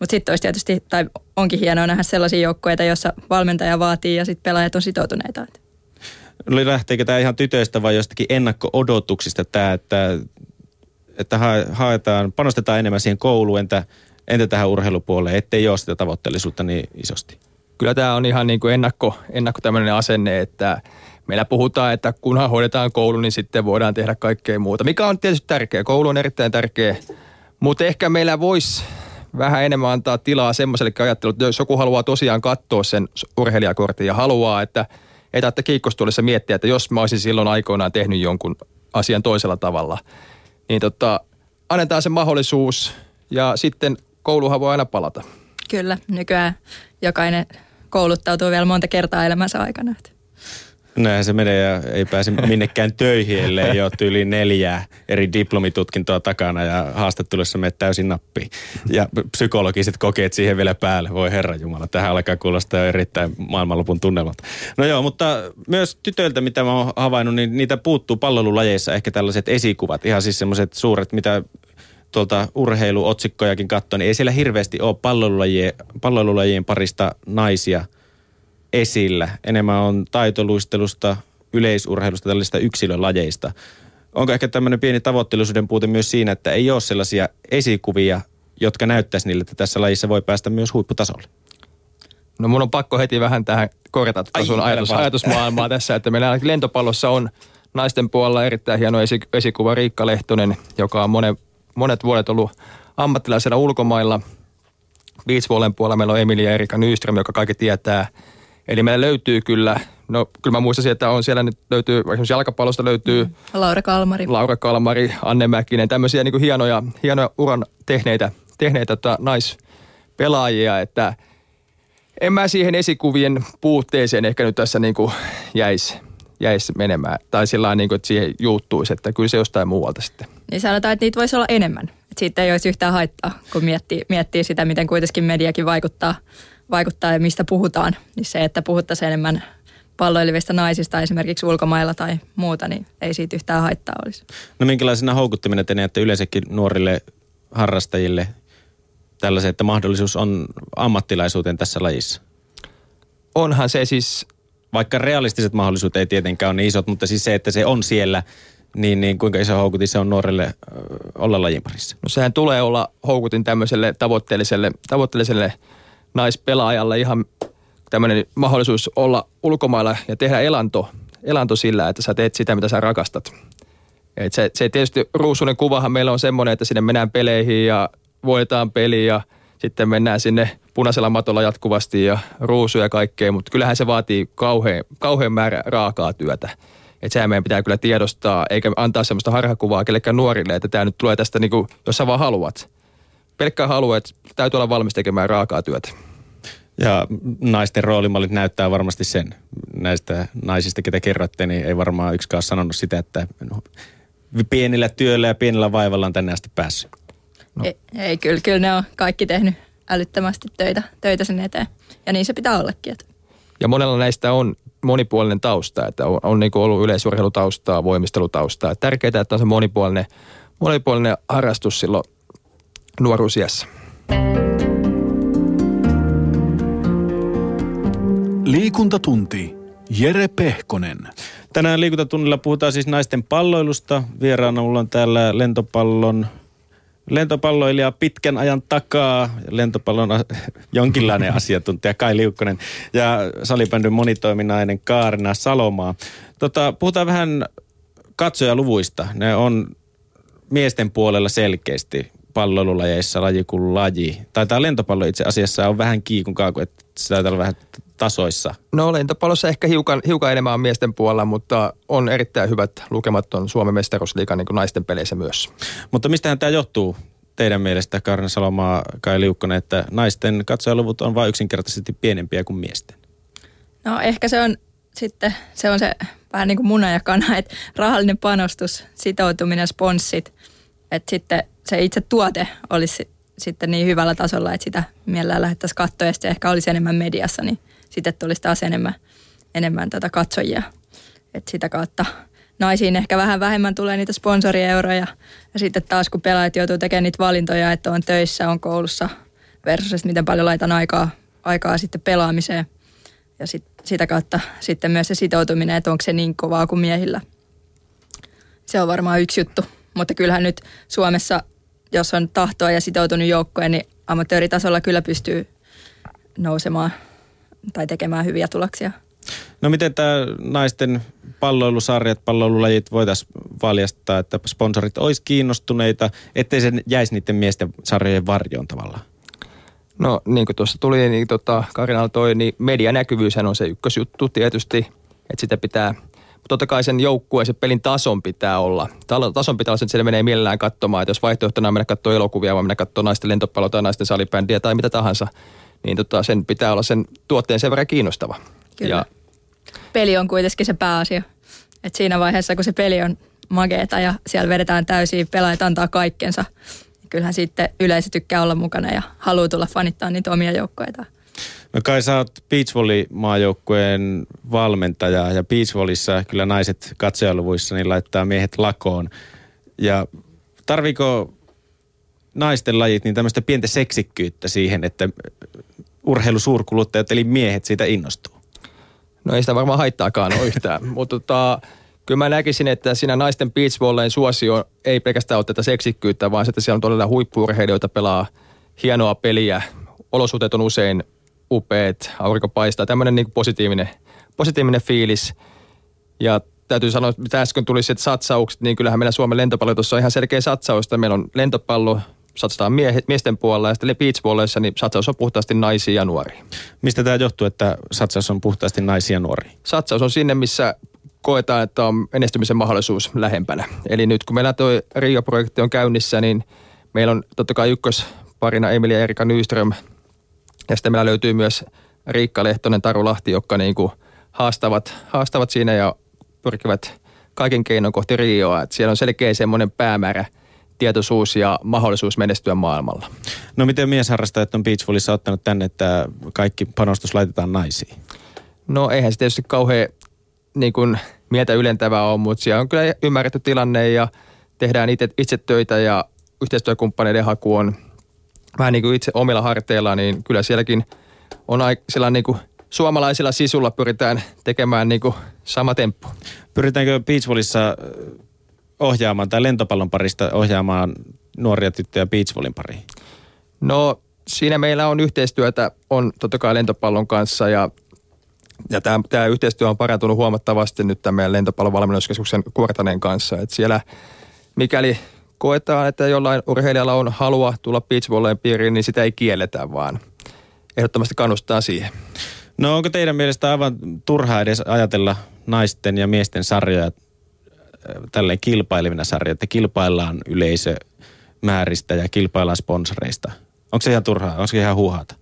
Mutta sitten olisi tietysti, tai onkin hienoa nähdä sellaisia joukkueita, joissa valmentaja vaatii ja sitten pelaajat on sitoutuneita. Oli lähteekö tämä ihan tytöistä vai jostakin ennakko-odotuksista tämä, että, että haetaan, panostetaan enemmän siihen kouluun, entä, entä tähän urheilupuoleen, ettei ole sitä tavoitteellisuutta niin isosti? Kyllä tämä on ihan niin kuin ennakko, ennakko tämmöinen asenne, että meillä puhutaan, että kunhan hoidetaan koulu, niin sitten voidaan tehdä kaikkea muuta, mikä on tietysti tärkeä. Koulu on erittäin tärkeä, mutta ehkä meillä voisi vähän enemmän antaa tilaa semmoiselle ajattelulle, että jos joku haluaa tosiaan katsoa sen urheilijakortin ja haluaa, että ei tarvitse kiikkostuolissa miettiä, että jos mä olisin silloin aikoinaan tehnyt jonkun asian toisella tavalla, niin tota, annetaan se mahdollisuus ja sitten kouluhan voi aina palata. Kyllä, nykyään jokainen kouluttautuu vielä monta kertaa elämänsä aikana. Näinhän se menee ja ei pääse minnekään töihin, ellei ole yli neljää eri diplomitutkintoa takana ja haastattelussa menee täysin nappiin. Ja psykologiset kokeet siihen vielä päälle. Voi herra Jumala, tähän alkaa kuulostaa erittäin maailmanlopun tunnelmat. No joo, mutta myös tytöiltä, mitä mä oon havainnut, niin niitä puuttuu pallolulajeissa ehkä tällaiset esikuvat. Ihan siis semmoiset suuret, mitä tuolta urheiluotsikkojakin katsoin, niin ei siellä hirveästi ole pallolulajien, pallolulajien parista naisia – esillä. Enemmän on taitoluistelusta, yleisurheilusta, tällaisista yksilölajeista. Onko ehkä tämmöinen pieni tavoitteellisuuden puute myös siinä, että ei ole sellaisia esikuvia, jotka näyttäisi niille, että tässä lajissa voi päästä myös huipputasolle? No mun on pakko heti vähän tähän korjata Ai, sun ajatus, ajatusmaailmaa tässä, että meillä lentopallossa on naisten puolella erittäin hieno esikuva Riikka Lehtonen, joka on monet, monet vuodet ollut ammattilaisena ulkomailla. Beachvolleyn puolella meillä on Emilia Erika Nyström, joka kaikki tietää – Eli meillä löytyy kyllä, no kyllä mä muistaisin, että on siellä nyt löytyy, esimerkiksi jalkapallosta löytyy mm. Laura Kalmari. Laura Kalmari, Anne Mäkinen, tämmöisiä niin kuin hienoja, hienoja uran tehneitä, tehneitä tota, naispelaajia, että en mä siihen esikuvien puutteeseen ehkä nyt tässä niin kuin jäisi jäisi menemään. Tai sillä niin kuin, että siihen juuttuisi, että kyllä se jostain muualta sitten. Niin sanotaan, että niitä voisi olla enemmän. Että siitä ei olisi yhtään haittaa, kun miettii, miettii sitä, miten kuitenkin mediakin vaikuttaa vaikuttaa ja mistä puhutaan, niin se, että puhuttaisiin enemmän palloilevista naisista esimerkiksi ulkomailla tai muuta, niin ei siitä yhtään haittaa olisi. No minkälaisena houkuttimena te näette yleensäkin nuorille harrastajille tällaisen, että mahdollisuus on ammattilaisuuteen tässä lajissa? Onhan se siis... Vaikka realistiset mahdollisuudet ei tietenkään ole niin isot, mutta siis se, että se on siellä, niin, niin kuinka iso houkutin se on nuorelle olla lajin parissa? No sehän tulee olla houkutin tämmöiselle tavoitteelliselle, tavoitteelliselle naispelaajalle ihan tämmöinen mahdollisuus olla ulkomailla ja tehdä elanto, elanto sillä, että sä teet sitä, mitä sä rakastat. Et se, se tietysti ruusunen kuvahan meillä on semmoinen, että sinne mennään peleihin ja voitetaan peli ja sitten mennään sinne punaisella matolla jatkuvasti ja ruusuja ja kaikkea, mutta kyllähän se vaatii kauhean, kauhean määrä raakaa työtä. Että sehän meidän pitää kyllä tiedostaa, eikä antaa semmoista harhakuvaa kellekään nuorille, että tämä nyt tulee tästä, niin kuin, jos sä vaan haluat pelkkää halua, että täytyy olla valmis tekemään raakaa työtä. Ja naisten roolimallit näyttää varmasti sen. Näistä naisista, ketä kerrotte, niin ei varmaan yksikään ole sanonut sitä, että no, pienillä työllä ja pienillä vaivalla on tänne asti päässyt. No. Ei, ei kyllä, kyllä ne on kaikki tehnyt älyttömästi töitä, töitä sen eteen. Ja niin se pitää ollakin. Että. Ja monella näistä on monipuolinen tausta, että on, on niin ollut yleisurheilutaustaa, voimistelutaustaa. Tärkeää, että on se monipuolinen, monipuolinen harrastus silloin nuoruusiässä. Liikuntatunti. Jere Pehkonen. Tänään liikuntatunnilla puhutaan siis naisten palloilusta. Vieraana mulla on täällä lentopallon lentopalloilija pitkän ajan takaa, lentopallon jonkinlainen asiantuntija Kai Liukkonen ja salibändyn monitoiminainen Kaarina Salomaa. Tota, puhutaan vähän katsojaluvuista. Ne on miesten puolella selkeästi palloilulajeissa laji kuin laji. Taitaa lentopallo itse asiassa on vähän kiikun kaaku, että se taitaa olla vähän tasoissa. No lentopallossa ehkä hiukan, hiukan enemmän on miesten puolella, mutta on erittäin hyvät lukemat on Suomen mestaruusliikan niin naisten peleissä myös. Mutta mistähän tämä johtuu teidän mielestä, Karna Salomaa, Kai Liukkonen, että naisten katsojaluvut on vain yksinkertaisesti pienempiä kuin miesten? No ehkä se on sitten, se on se vähän niin kuin muna ja kana, että rahallinen panostus, sitoutuminen, sponssit, että sitten se itse tuote olisi sitten niin hyvällä tasolla, että sitä mielellään lähettäisiin katsoa ja sitten ehkä olisi enemmän mediassa, niin sitten tulisi taas enemmän, enemmän tätä katsojia. Että sitä kautta naisiin ehkä vähän vähemmän tulee niitä sponsorieuroja. Ja sitten taas kun pelaajat joutuu tekemään niitä valintoja, että on töissä, on koulussa versus, miten paljon laitan aikaa, aikaa sitten pelaamiseen. Ja sit, sitä kautta sitten myös se sitoutuminen, että onko se niin kovaa kuin miehillä. Se on varmaan yksi juttu. Mutta kyllähän nyt Suomessa, jos on tahtoa ja sitoutunut joukkoja, niin amatööritasolla kyllä pystyy nousemaan tai tekemään hyviä tuloksia. No miten tämä naisten palloilusarjat, palloilulajit voitaisiin valjastaa, että sponsorit olisi kiinnostuneita, ettei se jäisi niiden miesten sarjojen varjoon tavallaan? No niin kuin tuossa tuli, niin tota, Karinalla toi, niin medianäkyvyyshän on se ykkösjuttu tietysti, että sitä pitää totta kai sen joukkueen, se pelin tason pitää olla. Tason pitää olla että siellä menee mielellään katsomaan, että jos vaihtoehtona on mennä katsomaan elokuvia vai mennä katsomaan naisten lentopalloa tai naisten salibändiä tai mitä tahansa, niin tota, sen pitää olla sen tuotteen sen verran kiinnostava. Kyllä. Ja, peli on kuitenkin se pääasia. Et siinä vaiheessa, kun se peli on mageeta ja siellä vedetään täysin, pelaajat antaa kaikkensa, niin kyllähän sitten yleisö tykkää olla mukana ja haluaa tulla fanittaa niitä omia joukkoita. No kai sä oot beachvolley-maajoukkueen valmentaja ja beachvolleyssa kyllä naiset katsojaluvuissa niin laittaa miehet lakoon. Ja tarviko naisten lajit niin tämmöistä pientä seksikkyyttä siihen, että urheilusuurkuluttajat eli miehet siitä innostuu? No ei sitä varmaan haittaakaan ole yhtään, mutta tota, kyllä mä näkisin, että siinä naisten beachvolleyn suosio ei pelkästään ole tätä seksikkyyttä, vaan että siellä on todella huippuurheilijoita pelaa hienoa peliä. Olosuhteet on usein upeat, aurinko paistaa, tämmöinen niin positiivinen, positiivinen fiilis. Ja täytyy sanoa, että mitä äsken tuli että satsaukset, niin kyllähän meillä Suomen lentopallo tuossa on ihan selkeä satsaus, että meillä on lentopallo, satsataan miehet, miesten puolella ja sitten beach niin satsaus on puhtaasti naisia ja nuoria. Mistä tämä johtuu, että satsaus on puhtaasti naisia ja nuoria? Satsaus on sinne, missä koetaan, että on menestymisen mahdollisuus lähempänä. Eli nyt kun meillä tuo Rio-projekti on käynnissä, niin meillä on totta kai ykkösparina Emilia ja Erika Nyström. Ja sitten meillä löytyy myös Riikka Lehtonen, Taru Lahti, jotka niin kuin haastavat, haastavat siinä ja pyrkivät kaiken keinon kohti Rioa. Että siellä on selkeä semmoinen päämäärä – tietoisuus ja mahdollisuus menestyä maailmalla. No miten miesharrastajat on Beachvolleyssa ottanut tänne, että kaikki panostus laitetaan naisiin? No eihän se tietysti kauhean niin kuin, mieltä ylentävää ole, mutta siellä on kyllä ymmärretty tilanne ja tehdään itse, itse töitä ja yhteistyökumppaneiden haku on vähän niin kuin itse omilla harteilla, niin kyllä sielläkin on sellainen niin kuin suomalaisilla sisulla pyritään tekemään niin kuin sama temppu. Pyritäänkö Beachvolleyssa ohjaamaan tai lentopallon parista ohjaamaan nuoria tyttöjä beachvollin pariin? No siinä meillä on yhteistyötä, on totta kai lentopallon kanssa ja, ja tämä, tämä yhteistyö on parantunut huomattavasti nyt tämän meidän lentopallon valmennuskeskuksen Kuortaneen kanssa. Että siellä mikäli koetaan, että jollain urheilijalla on halua tulla beachvolleyn piiriin, niin sitä ei kielletä, vaan ehdottomasti kannustaa siihen. No onko teidän mielestä aivan turhaa edes ajatella naisten ja miesten sarjoja tälleen kilpailevina sarjoja, että kilpaillaan yleisö määristä ja kilpaillaan sponsoreista. Onko se ihan turhaa? Onko se ihan huuhaata?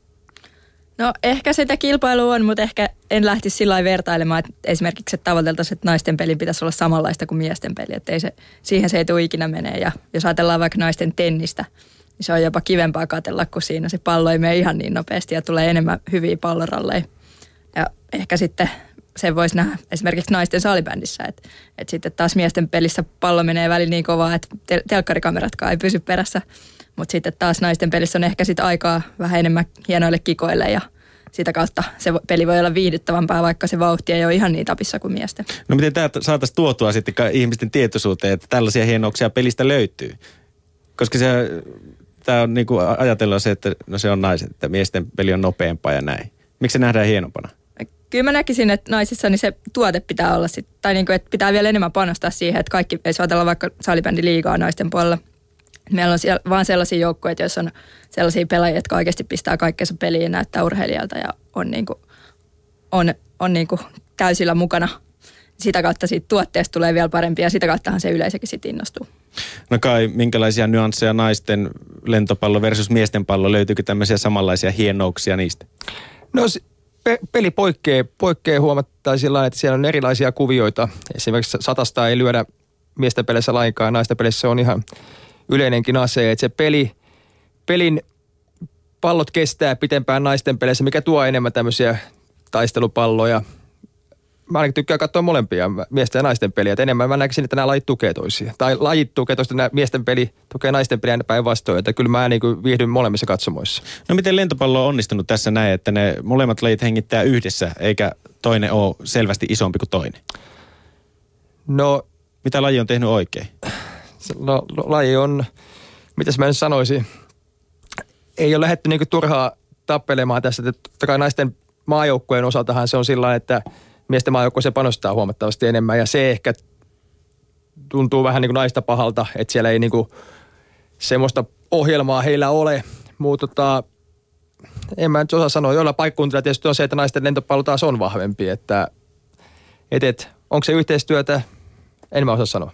No ehkä sitä kilpailua on, mutta ehkä en lähtisi sillä vertailemaan, että esimerkiksi että tavoiteltaisiin, että naisten pelin pitäisi olla samanlaista kuin miesten peli. Että ei se, siihen se ei tule ikinä menee. Ja jos ajatellaan vaikka naisten tennistä, niin se on jopa kivempaa katella, kun siinä se pallo ei mene ihan niin nopeasti ja tulee enemmän hyviä palloralleja. Ja ehkä sitten se voisi nähdä esimerkiksi naisten salibändissä, että, että sitten taas miesten pelissä pallo menee välillä niin kovaa, että tel- telkkarikameratkaan ei pysy perässä. Mutta sitten taas naisten pelissä on ehkä sitten aikaa vähän enemmän hienoille kikoille ja sitä kautta se peli voi olla viihdyttävämpää, vaikka se vauhti ei ole ihan niin tapissa kuin miesten. No miten tämä saataisiin tuotua sitten ihmisten tietoisuuteen, että tällaisia hienouksia pelistä löytyy? Koska se, tämä on niin kuin ajatellaan se, että no se on naiset, että miesten peli on nopeampaa ja näin. Miksi se nähdään hienompana? Kyllä mä näkisin, että naisissa niin se tuote pitää olla sit, tai niin kuin, että pitää vielä enemmän panostaa siihen, että kaikki, jos ajatellaan vaikka salibändi liigaa naisten puolella, meillä on siellä vaan sellaisia joukkueita, joissa on sellaisia pelaajia, jotka oikeasti pistää kaikkensa peliin ja näyttää urheilijalta ja on, niin kuin, on, on niin kuin täysillä mukana. Sitä kautta siitä tuotteesta tulee vielä parempi ja sitä kauttahan se yleisökin sitten innostuu. No kai, minkälaisia nyansseja naisten lentopallo versus miesten pallo, löytyykö tämmöisiä samanlaisia hienouksia niistä? No pe- peli poikkeaa, poikkeaa huomattaa sillä että siellä on erilaisia kuvioita. Esimerkiksi satasta ei lyödä miesten pelissä lainkaan, naisten pelissä on ihan yleinenkin ase, että se peli, pelin pallot kestää pitempään naisten peleissä, mikä tuo enemmän tämmöisiä taistelupalloja. Mä ainakin tykkään katsoa molempia miesten ja naisten peliä. Että enemmän mä näkisin, että nämä lajit tukee toisia. Tai lajit tukee toista, nämä miesten peli tukee naisten peliä päinvastoin. Että kyllä mä niin kuin viihdyn molemmissa katsomoissa. No miten lentopallo on onnistunut tässä näin, että ne molemmat lajit hengittää yhdessä, eikä toinen ole selvästi isompi kuin toinen? No... Mitä laji on tehnyt oikein? No, laji on, mitäs mä nyt sanoisin, ei ole lähdetty niinku turhaa tappelemaan tässä. Totta kai naisten maajoukkueen osaltahan se on sillä että miesten maajoukkue se panostaa huomattavasti enemmän ja se ehkä tuntuu vähän niin kuin naista pahalta, että siellä ei niin kuin semmoista ohjelmaa heillä ole. Mutta tota, en mä nyt osaa sanoa. Joilla paikkuuntilla tietysti on se, että naisten lentopallo taas on vahvempi. Että et, et, onko se yhteistyötä? En mä osaa sanoa.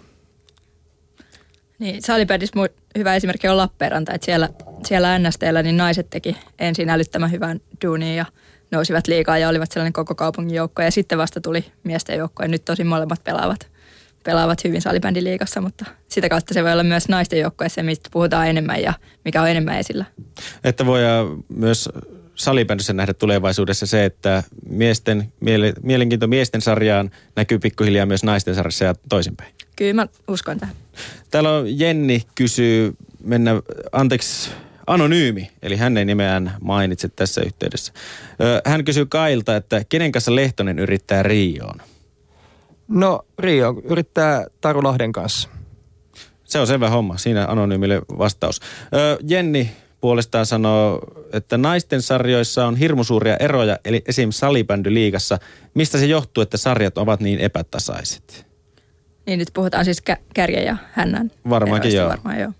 Niin, Salipädissä hyvä esimerkki on Lappeenranta, että siellä, siellä NSTllä niin naiset teki ensin älyttömän hyvän duunin ja nousivat liikaa ja olivat sellainen koko kaupungin joukko ja sitten vasta tuli miesten joukko ja nyt tosi molemmat pelaavat, pelaavat hyvin salibändiliigassa, mutta sitä kautta se voi olla myös naisten joukkoessa, mistä puhutaan enemmän ja mikä on enemmän esillä. Että voi myös salibändissä nähdä tulevaisuudessa se, että miesten, miele, mielenkiinto miesten sarjaan näkyy pikkuhiljaa myös naisten sarjassa ja toisinpäin. Kyllä mä uskon tähän. Täällä on Jenni kysyy, mennä, anteeksi, anonyymi, eli hän ei nimeään mainitse tässä yhteydessä. Hän kysyy Kailta, että kenen kanssa Lehtonen yrittää Rioon? No Rio yrittää Taru Lahden kanssa. Se on selvä homma, siinä anonyymille vastaus. Jenni puolestaan sanoo, että naisten sarjoissa on hirmu suuria eroja, eli esim. salibändyliigassa. Mistä se johtuu, että sarjat ovat niin epätasaiset? Niin nyt puhutaan siis kä- kärjen ja hännän. Varmaankin joo. Varmaan joo.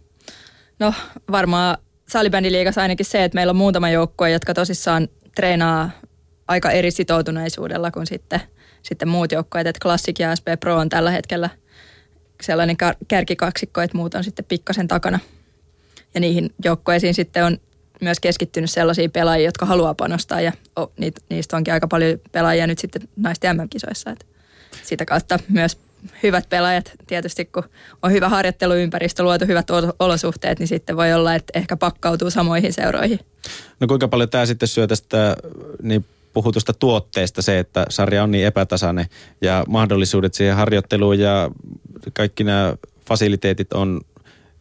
No varmaan salibändiliigassa ainakin se, että meillä on muutama joukkue, jotka tosissaan treenaa aika eri sitoutuneisuudella kuin sitten, sitten muut joukkueet. Että Classic ja SP Pro on tällä hetkellä sellainen kärkikaksikko, että muut on sitten pikkasen takana. Ja niihin joukkueisiin sitten on myös keskittynyt sellaisia pelaajia, jotka haluaa panostaa ja oh, niistä onkin aika paljon pelaajia nyt sitten naisten MM-kisoissa. Että sitä kautta myös hyvät pelaajat tietysti, kun on hyvä harjoitteluympäristö, luotu hyvät olosuhteet, niin sitten voi olla, että ehkä pakkautuu samoihin seuroihin. No kuinka paljon tämä sitten syö tästä niin puhutusta tuotteesta se, että sarja on niin epätasainen ja mahdollisuudet siihen harjoitteluun ja kaikki nämä fasiliteetit on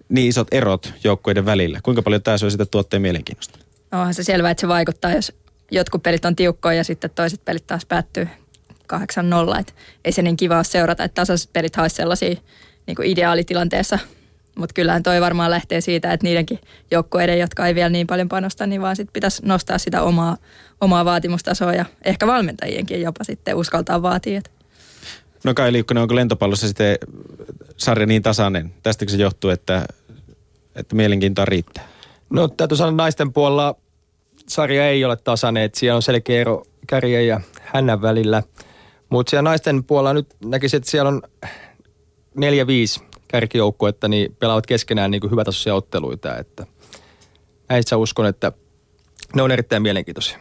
niin isot erot joukkueiden välillä. Kuinka paljon tämä syö sitä tuotteen mielenkiinnosta? No, onhan se selvää, että se vaikuttaa, jos jotkut pelit on tiukkoja ja sitten toiset pelit taas päättyy 8-0. Että ei se niin kiva seurata, että tasaiset pelit olisi sellaisia niin kuin ideaalitilanteessa. Mutta kyllähän toi varmaan lähtee siitä, että niidenkin joukkueiden, jotka ei vielä niin paljon panosta, niin vaan sit pitäisi nostaa sitä omaa, omaa vaatimustasoa ja ehkä valmentajienkin jopa sitten uskaltaa vaatia. No Kai Liukkonen, onko lentopallossa sitten sarja niin tasainen? Tästäkö se johtuu, että, että mielenkiintoa riittää? No täytyy sanoa naisten puolella sarja ei ole tasainen, että siellä on selkeä ero kärjen ja hännän välillä – mutta siellä naisten puolella nyt näkisin, että siellä on neljä, viisi kärkijoukkuetta, niin pelaavat keskenään niin kuin hyvätasoisia otteluita. Että näissä uskon, että ne on erittäin mielenkiintoisia.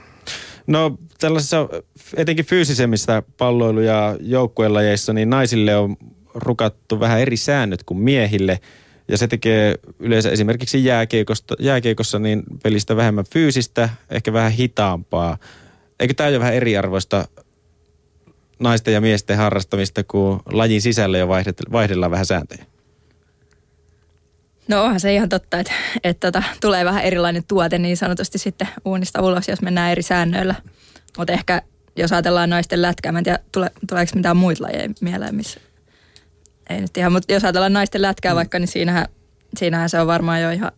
No tällaisissa etenkin fyysisemmissä palloilu- ja joukkuelajeissa, niin naisille on rukattu vähän eri säännöt kuin miehille. Ja se tekee yleensä esimerkiksi jääkiekosta, jääkiekossa niin pelistä vähemmän fyysistä, ehkä vähän hitaampaa. Eikö tämä ole vähän eriarvoista naisten ja miesten harrastamista, kun lajin sisällä jo vaihdellaan vähän sääntöjä? No onhan se ihan totta, että, että tota, tulee vähän erilainen tuote niin sanotusti sitten uunista ulos, jos mennään eri säännöillä. Mutta ehkä jos ajatellaan naisten lätkää, mä en tiedä, tule, tuleeko mitään muita lajeja mieleen, missä ei nyt ihan, mutta jos ajatellaan naisten lätkää mm. vaikka, niin siinähän, siinähän se on varmaan jo ihan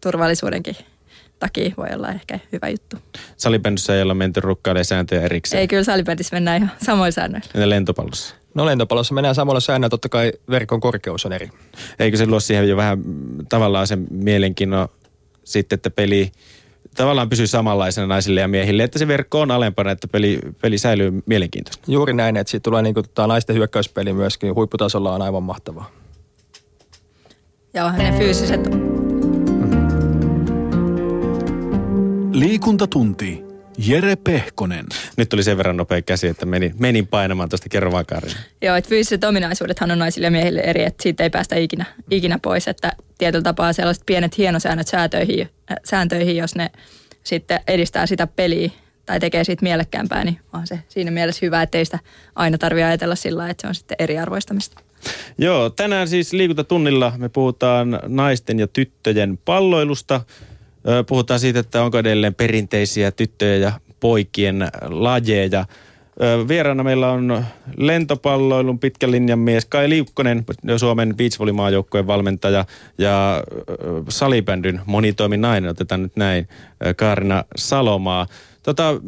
turvallisuudenkin takia voi olla ehkä hyvä juttu. Salibändissä ei olla menty rukkailemaan sääntöjä erikseen. Ei, kyllä salibändissä mennään ihan samoin säännöillä. Ja lentopallossa? No lentopallossa mennään samalla säännöllä, totta kai verkon korkeus on eri. Eikö se luo siihen jo vähän tavallaan sen mielenkiinnon sitten, että peli tavallaan pysyy samanlaisena naisille ja miehille, että se verkko on alempana, että peli, peli säilyy mielenkiintoista. Juuri näin, että siitä tulee niin kuin, tota, naisten hyökkäyspeli myöskin huipputasolla on aivan mahtavaa. Ja onhan ne fyysiset Liikuntatunti. Jere Pehkonen. Nyt tuli sen verran nopea käsi, että menin, menin painamaan tuosta kerrovakaarina. Joo, että fyysiset ominaisuudethan on naisille ja miehille eri, että siitä ei päästä ikinä, ikinä pois. Että tietyllä tapaa sellaiset pienet hienosäännöt sääntöihin, äh, sääntöihin, jos ne sitten edistää sitä peliä tai tekee siitä mielekkäämpää, niin on se siinä mielessä hyvä, ettei sitä aina tarvitse ajatella sillä että se on sitten eriarvoistamista. Joo, tänään siis liikuntatunnilla me puhutaan naisten ja tyttöjen palloilusta. Puhutaan siitä, että onko edelleen perinteisiä tyttöjä ja poikien lajeja. Vieraana meillä on lentopalloilun pitkän linjan mies Kai Liukkonen, Suomen beachvolleymaajoukkueen valmentaja ja salibändyn monitoimin nainen, otetaan nyt näin, Kaarina Salomaa. Tota,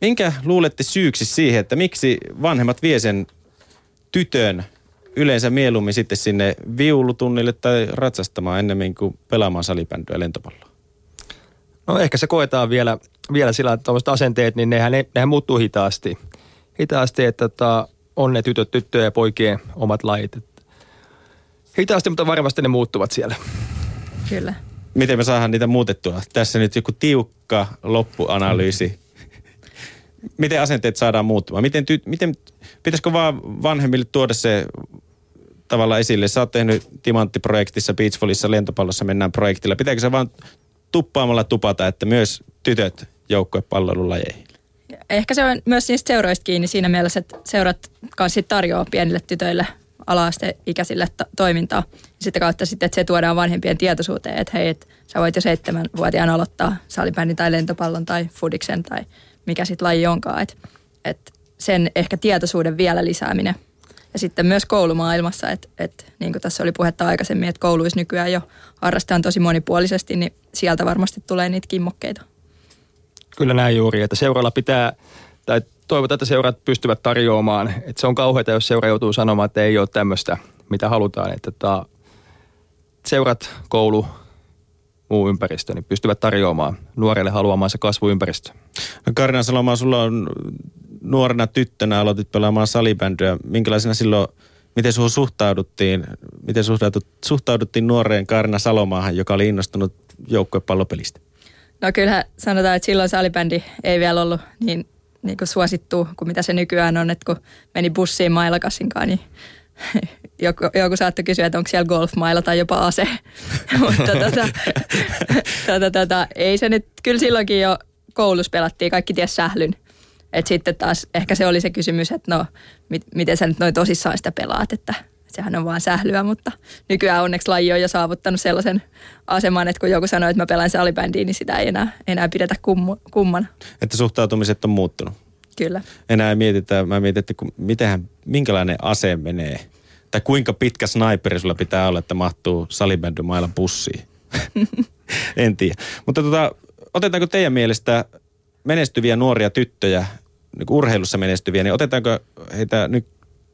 minkä luulette syyksi siihen, että miksi vanhemmat vie sen tytön yleensä mieluummin sitten sinne viulutunnille tai ratsastamaan ennemmin kuin pelaamaan salibändyä lentopalloa? No ehkä se koetaan vielä, vielä sillä, että tuommoiset asenteet, niin nehän, nehän muuttuu hitaasti. Hitaasti, että tota, on ne tytöt, tyttöjä ja poikien omat lajit. Hitaasti, mutta varmasti ne muuttuvat siellä. Kyllä. Miten me saadaan niitä muutettua? Tässä nyt joku tiukka loppuanalyysi. Miten asenteet saadaan muuttumaan? Miten, ty- miten pitäisikö vaan vanhemmille tuoda se tavalla esille? Sä oot tehnyt Timanttiprojektissa, Beachvolleyssa, lentopallossa mennään projektilla. Pitääkö se vaan tuppaamalla tupata, että myös tytöt joukkuepalvelulajeihin? Ehkä se on myös niistä seuroista kiinni siinä mielessä, että seurat kanssa tarjoaa pienille tytöille ala-asteikäisille to- toimintaa. Ja sitten kautta sitten, että se tuodaan vanhempien tietoisuuteen, että hei, että sä voit jo seitsemänvuotiaan aloittaa salibändin tai lentopallon tai fudiksen tai mikä sitten laji onkaan. Että et sen ehkä tietoisuuden vielä lisääminen – ja sitten myös koulumaailmassa, että, että niin kuin tässä oli puhetta aikaisemmin, että kouluissa nykyään jo harrastetaan tosi monipuolisesti, niin sieltä varmasti tulee niitä kimmokkeita. Kyllä näin juuri, että seuralla pitää, tai toivotaan, että seurat pystyvät tarjoamaan. Että se on kauheata, jos seura joutuu sanomaan, että ei ole tämmöistä, mitä halutaan. Että tota, seurat, koulu, muu ympäristö, niin pystyvät tarjoamaan nuorelle haluamaansa kasvuympäristö. No Karina Saloma, sulla on nuorena tyttönä aloitit pelaamaan salibändyä. Minkälaisena silloin, miten sinuun suhtauduttiin, miten suhtaudut, suhtauduttiin nuoreen Karina Salomaahan, joka oli innostunut joukkuepallopelistä? No kyllähän sanotaan, että silloin salibändi ei vielä ollut niin, niin kuin suosittu kuin mitä se nykyään on, että kun meni bussiin mailakassinkaan, niin joku, joku saattoi kysyä, että onko siellä golfmailla tai jopa ase. Mutta tota, tota, tota, ei se nyt, kyllä silloinkin jo koulussa pelattiin, kaikki ties sählyn. Et sitten taas ehkä se oli se kysymys, että no, mit, miten sä nyt noin tosissaan sitä pelaat, että sehän on vaan sählyä, mutta nykyään onneksi laji on jo saavuttanut sellaisen aseman, että kun joku sanoo, että mä pelaan salibändiä, niin sitä ei enää, enää pidetä kummu, kummana. Että suhtautumiset on muuttunut. Kyllä. Enää ei mietitä, mä mietin, että mitenhän, minkälainen ase menee, tai kuinka pitkä sniperi sulla pitää olla, että mahtuu salibändymailla pussiin. en tiedä. Mutta tota, otetaanko teidän mielestä menestyviä nuoria tyttöjä niin urheilussa menestyviä, niin otetaanko heitä nyt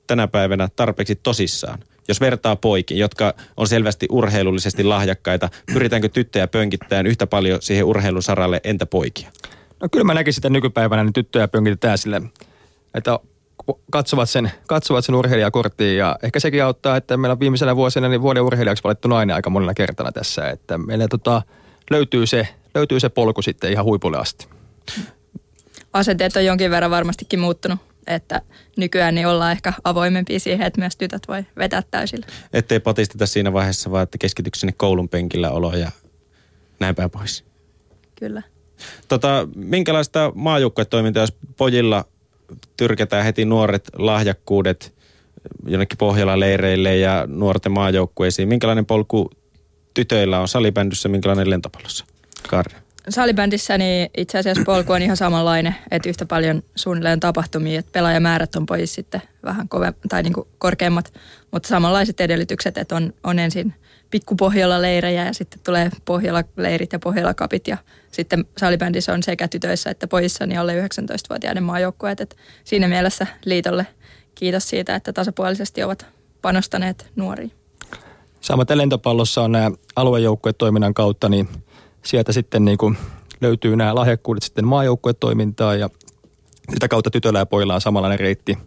tänä päivänä tarpeeksi tosissaan? Jos vertaa poikin, jotka on selvästi urheilullisesti lahjakkaita, pyritäänkö tyttöjä pönkittämään yhtä paljon siihen urheilusaralle, entä poikia? No kyllä mä näkisin, että nykypäivänä niin tyttöjä pönkitetään sille, että katsovat sen, katsovat sen urheilijakorttiin ja ehkä sekin auttaa, että meillä on viimeisenä vuosina niin vuoden urheilijaksi valittu nainen aika monella kertana tässä, että meillä tota, löytyy, se, löytyy se polku sitten ihan huipulle asti. Asenteet on jonkin verran varmastikin muuttunut, että nykyään niin ollaan ehkä avoimempia siihen, että myös tytöt voi vetää täysillä. Ettei patisteta siinä vaiheessa, vaan että keskityksi sinne koulun penkillä olo ja näin päin pois. Kyllä. Tota, minkälaista maajoukkuetoimintaa, jos pojilla tyrkätään heti nuoret lahjakkuudet jonnekin Pohjola-leireille ja nuorten maajoukkueisiin. Minkälainen polku tytöillä on salibändyssä, minkälainen lentopallossa? Karri. Salibändissä niin itse asiassa polku on ihan samanlainen, että yhtä paljon suunnilleen tapahtumia, että pelaajamäärät on pois sitten vähän kove, tai niin kuin korkeammat, mutta samanlaiset edellytykset, että on, on ensin pikkupohjola-leirejä ja sitten tulee pohjola-leirit ja pohjola-kapit ja sitten salibändissä on sekä tytöissä että pojissa niin alle 19-vuotiaiden maajoukkueet, että siinä mielessä liitolle kiitos siitä, että tasapuolisesti ovat panostaneet nuoriin. Samaten lentopallossa on nämä aluejoukkuetoiminnan kautta, niin sieltä sitten niin kuin löytyy nämä lahjakkuudet sitten maajoukkuetoimintaan ja sitä kautta tytöllä ja pojilla on samanlainen reitti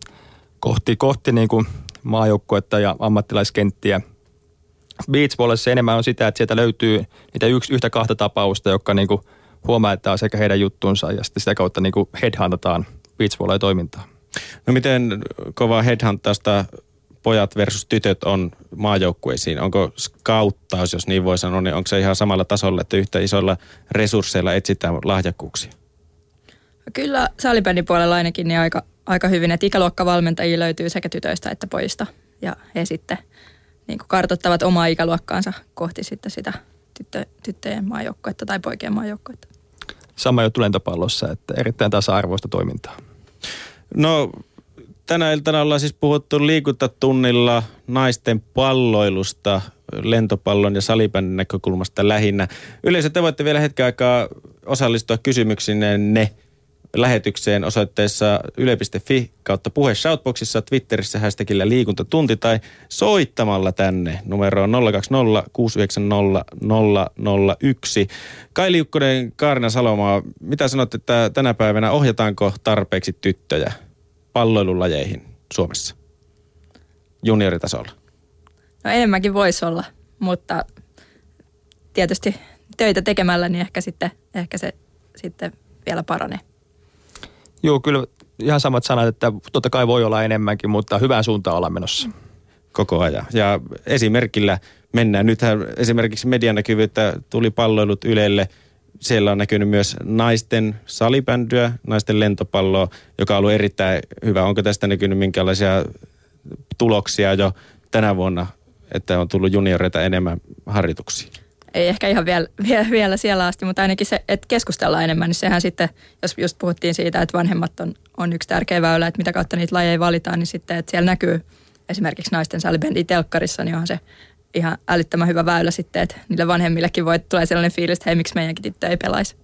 kohti, kohti niin kuin maajoukkuetta ja ammattilaiskenttiä. Beachballissa enemmän on sitä, että sieltä löytyy niitä yksi, yhtä kahta tapausta, jotka niin kuin huomaa, että on sekä heidän juttunsa ja sitten sitä kautta niin kuin headhuntataan beachballia toimintaa. No miten kovaa headhuntausta pojat versus tytöt on maajoukkueisiin? Onko skauttaus, jos niin voi sanoa, niin onko se ihan samalla tasolla, että yhtä isoilla resursseilla etsitään lahjakkuuksia? Kyllä salibändin puolella ainakin niin aika, aika hyvin, että ikäluokkavalmentajia löytyy sekä tytöistä että pojista. Ja he sitten niin kuin kartoittavat omaa ikäluokkaansa kohti sitten sitä tyttö, tyttöjen maajoukkuetta tai poikien maajoukkuetta. Sama juttu lentopallossa, että erittäin tasa-arvoista toimintaa. No tänä iltana ollaan siis puhuttu liikuntatunnilla naisten palloilusta, lentopallon ja salibändin näkökulmasta lähinnä. Yleensä te voitte vielä hetken aikaa osallistua kysymyksinne ne lähetykseen osoitteessa yle.fi kautta puhe Shoutboxissa, Twitterissä hashtagillä liikuntatunti tai soittamalla tänne numeroon 020 690 001. Kai Liukkonen, Kaarina Salomaa, mitä sanot, että tänä päivänä ohjataanko tarpeeksi tyttöjä palloilulajeihin Suomessa junioritasolla? No enemmänkin voisi olla, mutta tietysti töitä tekemällä niin ehkä, sitten, ehkä se sitten vielä paranee. Joo, kyllä ihan samat sanat, että totta kai voi olla enemmänkin, mutta hyvään suuntaan ollaan menossa. Koko ajan. Ja esimerkillä mennään. Nythän esimerkiksi medianäkyvyyttä tuli palloilut Ylelle. Siellä on näkynyt myös naisten salibändyä, naisten lentopalloa, joka on ollut erittäin hyvä. Onko tästä näkynyt minkälaisia tuloksia jo tänä vuonna, että on tullut junioreita enemmän harjoituksiin? ei ehkä ihan vielä, vielä, vielä siellä asti, mutta ainakin se, että keskustellaan enemmän, niin sehän sitten, jos just puhuttiin siitä, että vanhemmat on, on yksi tärkeä väylä, että mitä kautta niitä lajeja valitaan, niin sitten, että siellä näkyy esimerkiksi naisten salibändi telkkarissa, niin onhan se ihan älyttömän hyvä väylä sitten, että niille vanhemmillekin voi tulee sellainen fiilis, että hei, miksi meidänkin tyttö ei pelaisi.